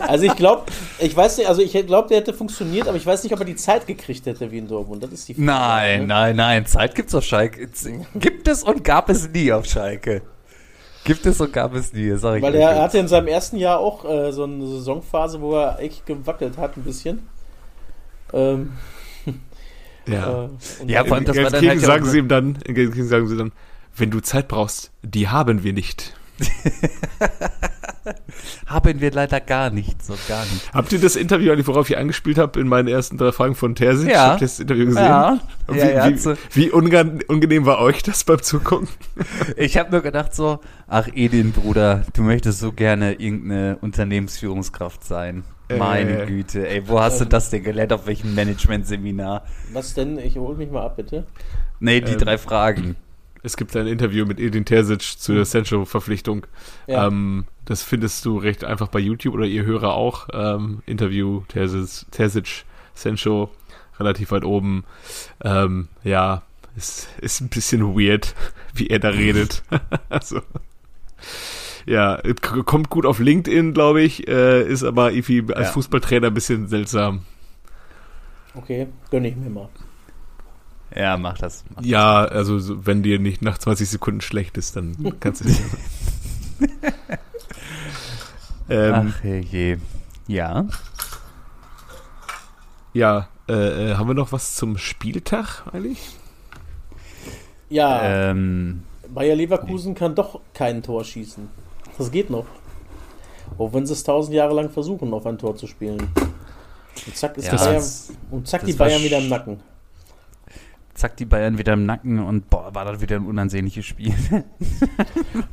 Also ich glaube, ich weiß nicht, also ich glaube, der hätte funktioniert, aber ich weiß nicht, ob er die Zeit gekriegt hätte wie in Dortmund. Das ist die Frage. Nein, ne? nein, nein. Zeit gibt's auf Schalke. Gibt es und gab es nie auf Schalke. Gibt es und gab es nie, sag ich Weil er hatte in seinem ersten Jahr auch äh, so eine Saisonphase, wo er echt gewackelt hat ein bisschen. Ähm, Ja. äh, und Ja, vor allem, das war dann halt sagen sie ihm dann, sagen sie dann, wenn du Zeit brauchst, die haben wir nicht. Haben wir leider gar nicht, so gar nicht. Habt ihr das Interview, eigentlich, worauf ich angespielt habe, in meinen ersten drei Fragen von Terzic? Ja. Habt ihr das Interview gesehen? Ja, wie, ja, wie, so- wie unangenehm war euch das beim Zugucken? Ich habe nur gedacht so, ach Edin, Bruder, du möchtest so gerne irgendeine Unternehmensführungskraft sein. Äh. Meine Güte, ey, wo hast du das denn gelernt? Auf welchem Management-Seminar? Was denn? Ich hol mich mal ab, bitte. Nee, die Ähm. drei Fragen. Es gibt ein Interview mit Edin Terzic zu der Sancho-Verpflichtung. Ja. Ähm, das findest du recht einfach bei YouTube oder ihr Hörer auch. Ähm, Interview Terzic, Terzic, Sancho, relativ weit oben. Ähm, ja, ist, ist ein bisschen weird, wie er da redet. also, ja, kommt gut auf LinkedIn, glaube ich, äh, ist aber irgendwie als Ja. Fußballtrainer ein bisschen seltsam. Okay, gönn ich mir mal. Ja, mach das. Mach Ja, also so, wenn dir nicht nach 20 Sekunden schlecht ist, dann kannst du nicht. ähm, Ach je. Ja. ja, äh, äh, haben wir noch was zum Spieltag eigentlich? Ja, Ähm, Bayer Leverkusen kann doch kein Tor schießen. Das geht noch. Auch wenn sie es tausend Jahre lang versuchen, auf ein Tor zu spielen. Und zack, ist Ja, die Bayern, das- und zack die Bayern wieder im Nacken. Zack, die Bayern wieder im Nacken und boah, war das wieder ein unansehnliches Spiel.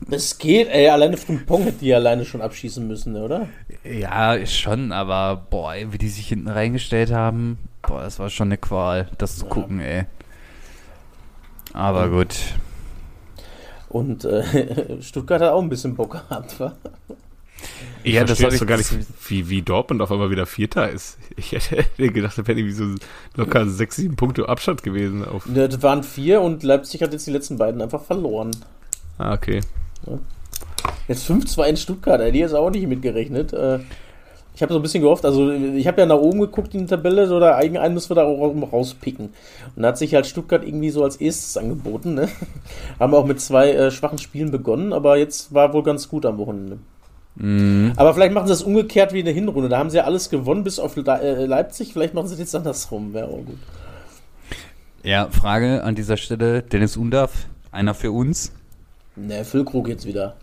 Das geht, ey. Alleine Frimpong hätte die alleine schon abschießen müssen, oder? ja, ist schon, aber boah, ey, wie die sich hinten reingestellt haben, boah, das war schon eine Qual, das zu Ja. gucken, ey. Aber gut. Und äh, Stuttgart hat auch ein bisschen Bock gehabt, wa? Ich Ja, das verstehe hab jetzt ich- so gar nicht, wie, wie Dortmund auf einmal wieder Vierter ist. Ich hätte gedacht, da wären irgendwie so locker sechs, sieben Punkte Abstand gewesen. Auf, Ne, Das waren vier und Leipzig hat jetzt die letzten beiden einfach verloren. ah, okay. Jetzt 5-2 in Stuttgart, ey, die ist auch nicht mitgerechnet. Äh, Ich habe so ein bisschen gehofft, also ich habe ja nach oben geguckt in die Tabelle, so da irgendeinen müssen wir da auch rauspicken. Und da hat sich halt Stuttgart irgendwie so als erstes angeboten. Ne? Haben auch mit zwei äh, schwachen Spielen begonnen, aber jetzt war wohl ganz gut am Wochenende. Mhm. Aber vielleicht machen sie das umgekehrt wie in der Hinrunde. Da haben sie ja alles gewonnen, bis auf Le äh, Leipzig. Vielleicht machen sie das jetzt andersrum. Wäre auch gut. Ja, Frage an dieser Stelle, Dennis Undaff, einer für uns. Ne, Füllkrug jetzt wieder.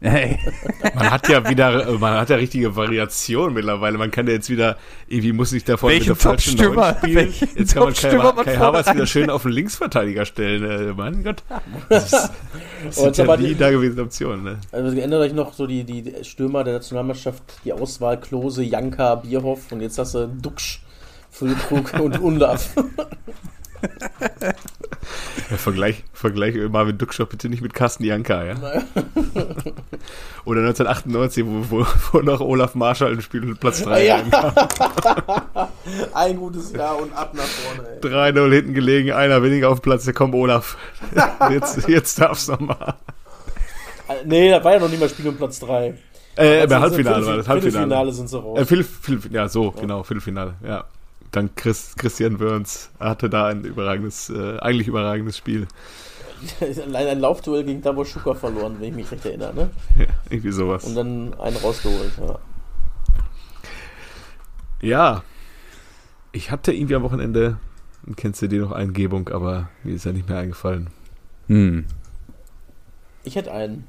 Hey. Man hat ja wieder, man hat ja richtige Variation mittlerweile. Man kann ja jetzt wieder, irgendwie muss ich davon Welchen mit der falschen Neun spielen. Jetzt kann man Kai, man Kai Havertz wieder schön auf den Linksverteidiger stellen. Äh, mein Gott. Das, ist- das sind ja die- da gewesen Optionen. Ne? Also geändert euch noch so die, die Stürmer der Nationalmannschaft, die Auswahl Klose, Janka, Bierhoff und jetzt hast du Duxch, Füllkrug und Undav. Ja, vergleich, vergleich Marvin Duckschop bitte nicht mit Carsten Janka, ja? Oder 1998, wo, wo, wo noch Olaf Marschall im Spiel mit Platz 3 Ja. Ein gutes Jahr und ab nach vorne, ey. 3-0 hinten gelegen, einer weniger auf dem Platz, der kommt Olaf. Jetzt, jetzt darf's nochmal. Nee, da war ja noch nicht mal Spiel um Platz 3. Äh, bei Halbfinale war das, Halbfinale. Viertelfinale sind sie raus. Äh, Viertel, Viertel, ja, so, genau, Viertelfinale, ja. Dank Chris, Christian Burns hatte da ein überragendes, äh, eigentlich überragendes Spiel. Allein ein Laufduell gegen Davos Schuka verloren, wenn ich mich recht erinnere, ne? Ja, irgendwie sowas. Und dann einen rausgeholt, ja. Ja. Ich hatte irgendwie am Wochenende ein Kennst du dir noch Eingebung, aber mir ist ja nicht mehr eingefallen. Hm. Ich hätte einen.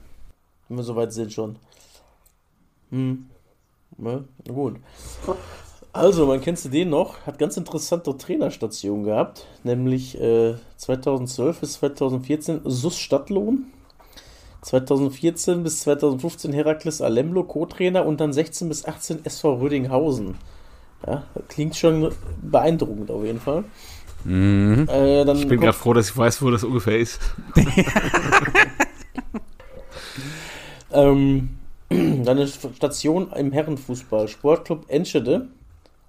Wenn wir soweit sind schon. Hm. Ne? Na gut. Also, man kennst du den noch, hat ganz interessante Trainerstationen gehabt, nämlich äh, 2012 bis 2014 SUS Stadtlohn, 2014 bis 2015 Herakles Alemlo Co-Trainer und dann 16 bis 18 SV Rödinghausen. Ja, klingt schon beeindruckend auf jeden Fall. Mhm. Äh, Ich bin gerade froh, dass ich weiß, wo das ungefähr ist. Ähm, dann eine Station im Herrenfußball. Sportclub Enschede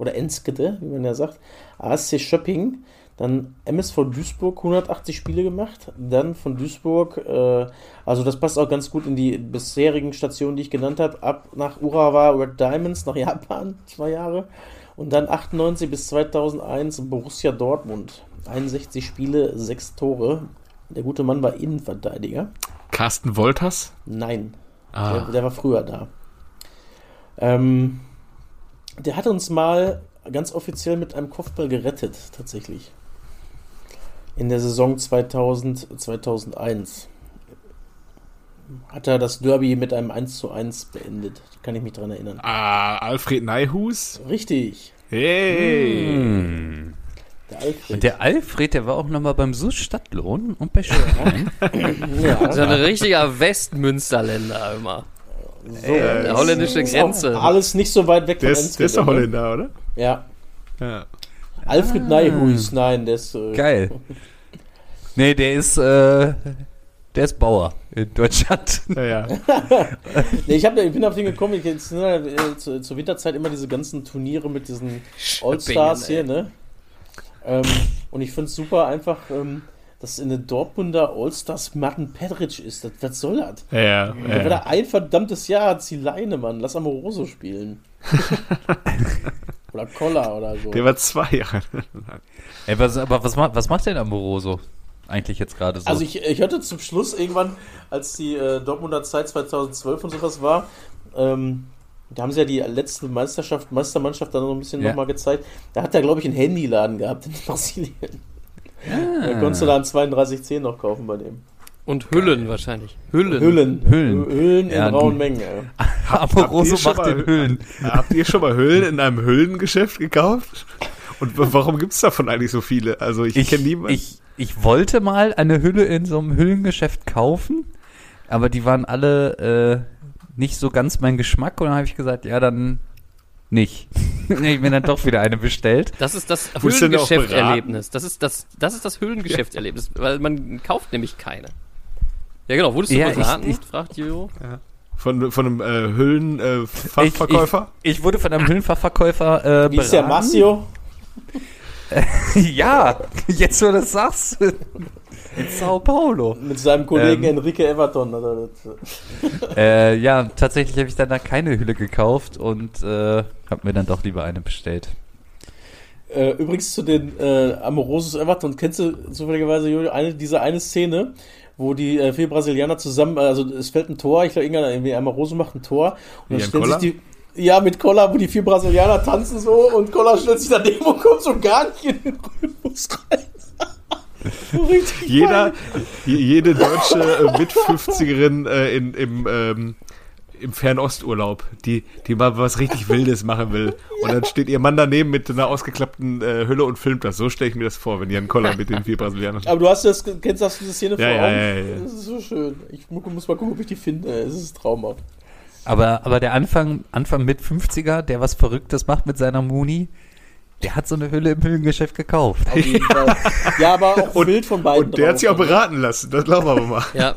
oder Enskede, wie man ja sagt. ASC Schöpping. Dann MSV Duisburg 180 Spiele gemacht. Dann von Duisburg, äh, also das passt auch ganz gut in die bisherigen Stationen, die ich genannt habe. Ab nach Urawa Red Diamonds nach Japan, zwei Jahre. Und dann 98 bis 2001 Borussia Dortmund. 61 Spiele, 6 Tore. Der gute Mann war Innenverteidiger. Carsten Wolters? Nein, der, Ah, der war früher da. Ähm, der hat uns mal ganz offiziell mit einem Kopfball gerettet, tatsächlich. In der Saison 2000, 2001. Hat er das Derby mit einem 1 zu 1 beendet. Kann ich mich dran erinnern. ah, Alfred Neihus? Richtig. Hey! Hm. Der Alfred. Und der Alfred, der war auch nochmal beim SUS Stadtlohn und bei ist ja ja, ein richtiger Westmünsterländer immer. So, der holländische Grenze. Alles nicht so weit weg Der von ist, der ist ne? Holländer, oder? Ja. Ja. Alfred Neihuis, nein, der ist. Äh, Geil. Nee, der ist, äh, der ist Bauer in Deutschland. Ja, ja. Nee, ich, hab, ich bin auf den gekommen, ich, jetzt, ne, äh, zu, zur Winterzeit immer diese ganzen Turniere mit diesen All-Stars hier, ne? Ähm, und ich finde es super einfach, ähm, dass in der Dortmunder All-Stars Martin Pedric ist. Das, was soll das? ja, ja, Der war ja. da ein verdammtes Jahr, hat sie Leine, Mann. Lass Amoroso spielen. Oder Koller oder so. Der war zwei Jahre. Ey, was, aber was, macht- was macht denn Amoroso eigentlich jetzt gerade so? Also ich, ich hatte zum Schluss irgendwann, als die äh, Dortmunder Zeit 2012 und sowas war, ähm, da haben sie ja die letzte Meisterschaft, Meistermannschaft dann noch ein bisschen Ja. nochmal gezeigt. Da hat er, glaube ich, einen Handyladen gehabt in Brasilien. Da konntest du da einen 3210 noch kaufen bei dem. Und Hüllen wahrscheinlich. Hüllen. Hüllen. Hüllen. Hüllen in Ja, rauen du- Mengen. Ja. Amoroso Habt ihr schon macht den mal- Hüllen. Habt ihr schon mal Höhlen in einem Höhlengeschäft gekauft? Und warum gibt's davon eigentlich so viele? Also ich, Ich, kenne niemanden. ich, ich wollte mal eine Hülle in so einem Hüllengeschäft kaufen, aber die waren alle äh, nicht so ganz mein Geschmack und dann habe ich gesagt, ja, dann nicht. ich mir dann doch wieder eine bestellt. Das ist das Hüllengeschäft-Erlebnis. Das ist das, das ist das Hüllengeschäft-Erlebnis, weil man kauft nämlich keine. Ja, genau. Wurdest du Ja, ich- beraten? ich- fragt Jojo. Von, von einem äh, Höhlenfachverkäufer? Ich, ich wurde von einem Hüllenfachverkäufer äh, Wie ist der beraten. Massio? ja, jetzt wo du das sagst. In Sao Paulo. Mit seinem Kollegen Ähm. Enrique Everton. Er das, Äh, ja, tatsächlich habe ich dann da keine Hülle gekauft und äh, habe mir dann doch lieber eine bestellt. Äh, übrigens zu den äh, Amorosos Everton, kennst du zufälligerweise, Julio, eine, diese eine Szene, wo die äh, vier Brasilianer zusammen, also es fällt ein Tor, ich glaube, irgendwie Amoroso macht ein Tor und dann Koller? sich die. Ja, mit Koller, wo die vier Brasilianer tanzen so und Koller stellt sich daneben und kommt so gar nicht in den Rhythmus rein. Jeder, je- jede deutsche äh, Mit-50erin äh, in, im, ähm, im Fernosturlaub, die, die mal was richtig Wildes machen will. Und dann steht ihr Mann daneben mit einer ausgeklappten äh, Hülle und filmt das. So stelle ich mir das vor, wenn Jan Koller mit den vier Brasilianern. Aber du hast das, kennst das, diese Szene Ja, vor ja, Augen? ja, ja. Das ist so schön. Ich mu- muss mal gucken, ob ich die finde. Es ist traumhaft. Aber, aber der Anfang, Anfang mit 50er, der was Verrücktes macht mit seiner Muni, der hat so eine Hülle im Hüllengeschäft gekauft. Auf jeden Fall. Ja, aber auch ein Bild von beiden Und der hat sich auch drauf. beraten lassen, das glauben wir aber mal. Ja,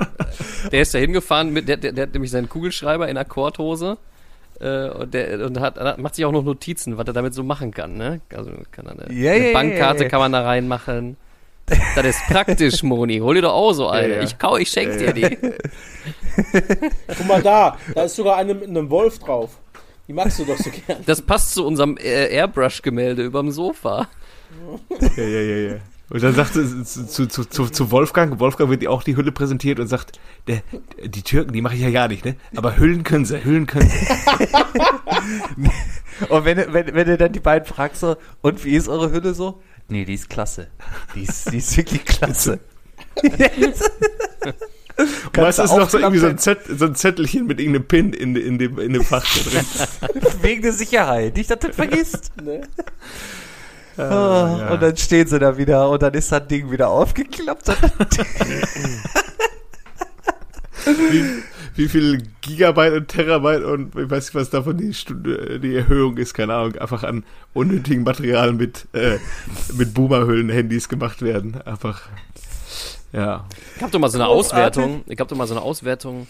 der ist da hingefahren, mit, der, der, der hat nämlich seinen Kugelschreiber in Akkordhose äh, und, der, und hat, macht sich auch noch Notizen, was er damit so machen kann. Ne? Also kann er eine, Ja, eine Bankkarte ja. kann man da reinmachen. Das ist praktisch, Moni. Hol dir doch auch so eine. Ja, ja. Ich kau, ich schenk dir die. Guck mal da, da ist sogar eine mit einem Wolf drauf. Die magst du doch so gern. Das passt zu unserem Airbrush-Gemälde überm Sofa. Ja, ja, ja, ja. Und dann sagt sie zu, zu, zu, zu, Wolfgang, Wolfgang wird ihr auch die Hülle präsentiert und sagt, der, die Türken, die mache ich ja gar nicht, ne? Aber Hüllen können sie, Hüllen können sie. Und wenn, du- wenn, wenn du dann die beiden fragst so, und wie ist eure Hülle so? Nee, die ist klasse. Die ist, die ist wirklich klasse. Und meistens ist noch so irgendwie so ein, Zett, so ein Zettelchen mit irgendeinem Pin in, in, dem, in dem Fach drin. Wegen der Sicherheit. Nicht, dass du das vergisst. Ne? Ah, ja. Und dann stehen sie da wieder und dann ist das Ding wieder aufgeklappt. wie, wie viel Gigabyte und Terabyte und ich weiß nicht, was davon die, Stunde, die Erhöhung ist, keine Ahnung, einfach an unnötigen Material mit, äh, mit Boomerhüllen-Handys gemacht werden. Einfach, ja. Ich hab doch mal so eine. Auswertung, ich hab doch mal so eine Auswertung,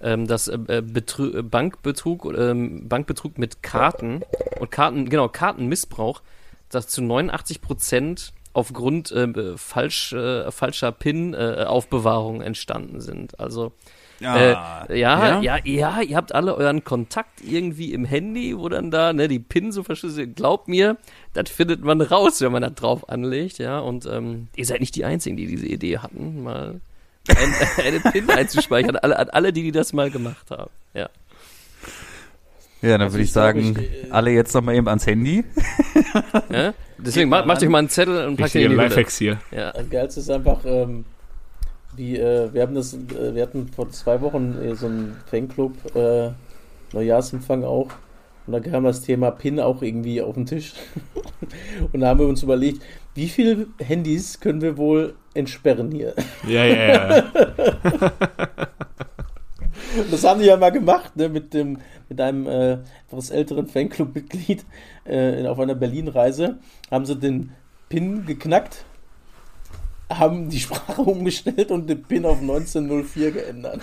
ähm, dass äh, äh, Betrü äh, Bankbetrug, ähm, Bankbetrug mit Karten und Karten, genau, Kartenmissbrauch, dass zu 89 Prozent aufgrund äh, falsch, äh, falscher PIN-Aufbewahrung entstanden sind. Also äh, ja, ja, ja, ihr habt alle euren Kontakt irgendwie im Handy, wo dann da ne, die PIN so verschlüsselt. Glaubt mir, das findet man raus, wenn man da drauf anlegt, ja. Und ähm, ihr seid nicht die Einzigen, die diese Idee hatten, mal ein, eine PIN einzuspeichern. Alle, an alle, die, die das mal gemacht haben. Ja. Ja, dann Also würde ich ich glaube, sagen, ich, äh, alle jetzt nochmal eben ans Handy. ja? Deswegen macht, macht euch mal einen Zettel und packt ihn in die. Lifehacks hier. Ja. Das Geilste ist einfach, ähm, wie, äh, wir haben das, äh, wir hatten vor zwei Wochen äh, so einen Fanclub, äh, Neujahrsempfang auch. Und da kam das Thema PIN auch irgendwie auf den Tisch. und da haben wir uns überlegt, wie viele Handys können wir wohl entsperren hier? Ja, ja, ja. Das haben die ja mal gemacht, ne, mit dem, mit einem äh, etwas älteren Fanclub-Mitglied äh, auf einer Berlin-Reise. Haben sie den PIN geknackt, haben die Sprache umgestellt und den PIN auf 1904 geändert.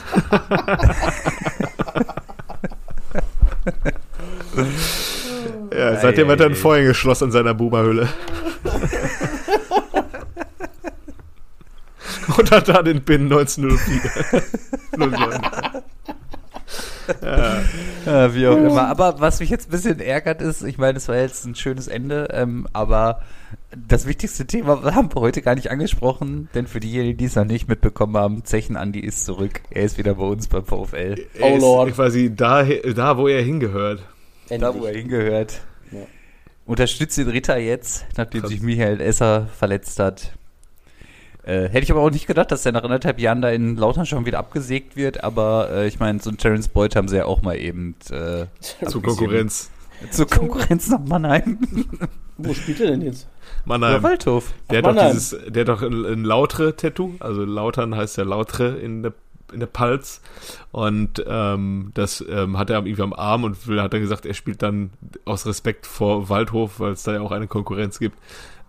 ja seitdem hat er ein Vorhängeschloss an seiner Boomerhülle. Und hat da den Pin 1904. 09. ja. Wie auch immer. Aber was mich jetzt ein bisschen ärgert ist, ich meine, es war jetzt ein schönes Ende, ähm, aber das wichtigste Thema haben wir heute gar nicht angesprochen, denn für diejenigen, die es noch nicht mitbekommen haben, Zechen Andi ist zurück. Er ist wieder bei uns beim VfL. Er Oh ist Lord. quasi da, da, wo er hingehört. Da, wo er hingehört. Ja. Unterstützt den Ritter jetzt, nachdem Krass. sich Michael Esser verletzt hat. Äh, hätte ich aber auch nicht gedacht, dass der nach anderthalb Jahren da in Lautern schon wieder abgesägt wird, aber äh, ich meine, so einen Terence Boyd haben sie ja auch mal eben äh, Zur Konkurrenz. zur Konkurrenz nach Mannheim. Wo spielt er denn jetzt? Oder Mannheim. Waldhof. Der hat Ach, doch Mannheim. dieses, der hat doch ein, ein Lautre-Tattoo, also Lautern heißt ja Lautre in der in der Palz und ähm, das ähm, hat er irgendwie am Arm und will, hat er gesagt, er spielt dann aus Respekt vor Waldhof, weil es da ja auch eine Konkurrenz gibt,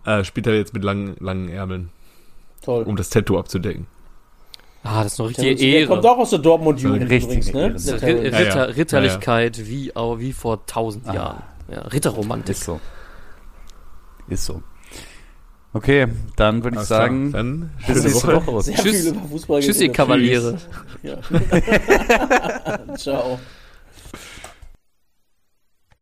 äh, spielt er jetzt mit langen, langen Ärmeln, Toll. um das Tattoo abzudecken. Ah, das ist eine Der, richtige der Ehre. kommt auch aus der Dortmund-Jugend übrigens, ne? Ehre. Das ist Der Ri- Terrence. Ja, ja. Ritter, Ritterlichkeit Wie, auch, wie vor tausend Ah. Jahren. Ja, Ritterromantik. Ist so. Ist so. Okay, dann würde ich sagen, dann bis schöne nächste Woche. Woche. Sehr Tschüss. viel über Fußball Tschüssi, geredet. Kavaliere. Ja. Ciao.